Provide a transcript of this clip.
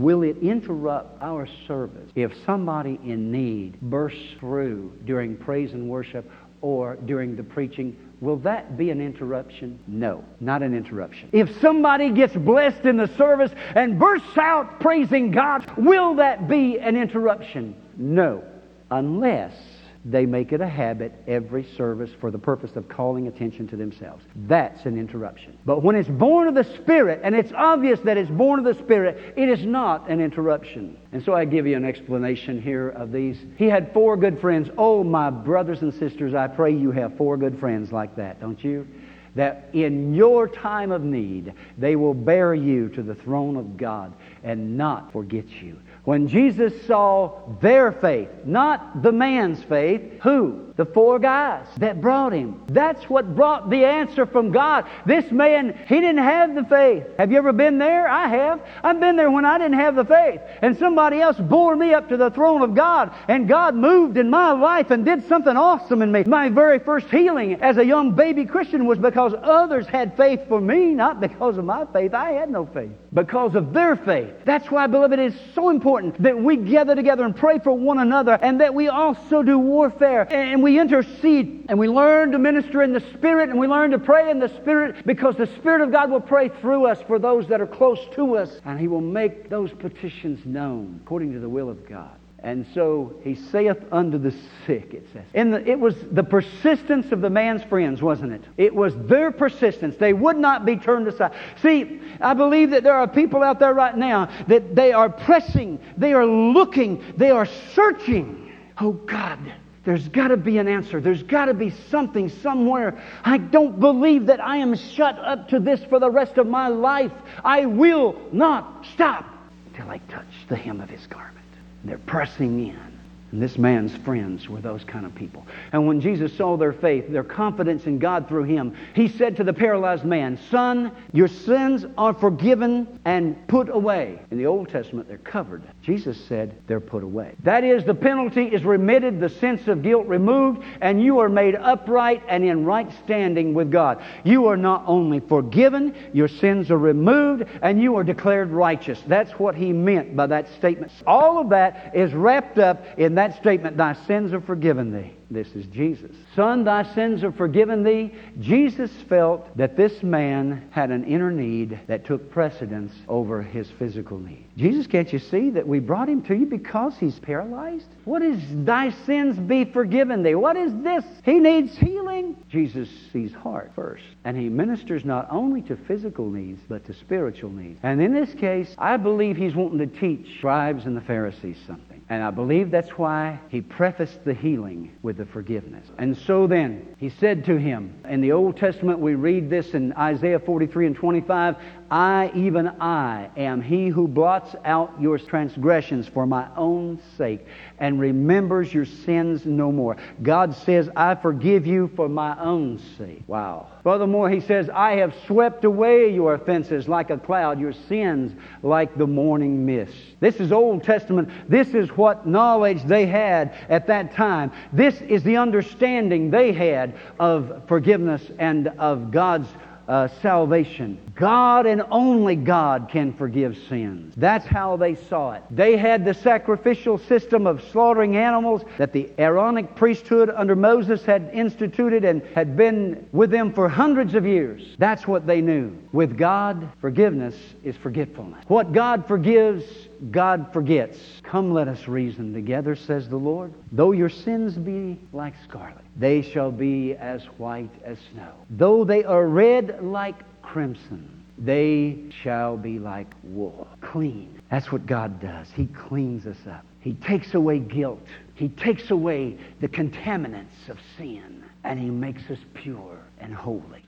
Will it interrupt our service if somebody in need bursts through during praise and worship or during the preaching? Will that be an interruption? No, not an interruption. If somebody gets blessed in the service and bursts out praising God, will that be an interruption? No, unless they make it a habit every service for the purpose of calling attention to themselves. That's an interruption. But when it's born of the Spirit, and it's obvious that it's born of the Spirit, it is not an interruption. And so I give you an explanation here of these. He had four good friends. Oh, my brothers and sisters, I pray you have four good friends like that, don't you? That in your time of need, they will bear you to the throne of God and not forget you. When Jesus saw their faith, not the man's faith, who? The four guys that brought him. That's what brought the answer from God. This man, he didn't have the faith. Have you ever been there? I have. I've been there when I didn't have the faith. And somebody else bore me up to the throne of God. And God moved in my life and did something awesome in me. My very first healing as a young baby Christian was because others had faith for me, not because of my faith. I had no faith. Because of their faith. That's why, beloved, it is so important that we gather together and pray for one another and that we also do warfare and we intercede and we learn to minister in the Spirit and we learn to pray in the Spirit because the Spirit of God will pray through us for those that are close to us and He will make those petitions known according to the will of God. And so he saith unto the sick, it says. And it was the persistence of the man's friends, wasn't it? It was their persistence. They would not be turned aside. See, I believe that there are people out there right now that they are pressing, they are looking, they are searching. Oh God, there's got to be an answer. There's got to be something somewhere. I don't believe that I am shut up to this for the rest of my life. I will not stop till I touch the hem of his garment. They're pressing in. And this man's friends were those kind of people. And when Jesus saw their faith, their confidence in God through him, he said to the paralyzed man, Son, your sins are forgiven and put away. In the Old Testament, they're covered. Jesus said they're put away. That is, the penalty is remitted, the sense of guilt removed, and you are made upright and in right standing with God. You are not only forgiven, your sins are removed, and you are declared righteous. That's what he meant by that statement. All of that is wrapped up in that statement, Thy sins are forgiven thee. This is Jesus. Son, thy sins are forgiven thee. Jesus felt that this man had an inner need that took precedence over his physical need. Jesus, can't you see that we brought him to you because he's paralyzed? What is thy sins be forgiven thee? What is this? He needs healing. Jesus sees heart first. And he ministers not only to physical needs, but to spiritual needs. And in this case, I believe he's wanting to teach scribes and the Pharisees something. And I believe that's why he prefaced the healing with the forgiveness. And so then, he said to him, in the Old Testament, we read this in Isaiah 43 and 25 I, even I, am he who blots out your transgressions for my own sake and remembers your sins no more. God says, I forgive you for my own sake. Wow. Furthermore, he says, I have swept away your offenses like a cloud, your sins like the morning mist. This is Old Testament. This is what knowledge they had at that time. This is the understanding they had of forgiveness and of God's uh, salvation. God and only God can forgive sins. That's how they saw it. They had the sacrificial system of slaughtering animals that the Aaronic priesthood under Moses had instituted and had been with them for hundreds of years. That's what they knew. With God, forgiveness is forgetfulness. What God forgives, God forgets. Come, let us reason together, says the Lord. Though your sins be like scarlet, they shall be as white as snow. Though they are red like crimson, they shall be like wool. Clean. That's what God does. He cleans us up. He takes away guilt. He takes away the contaminants of sin. And He makes us pure and holy.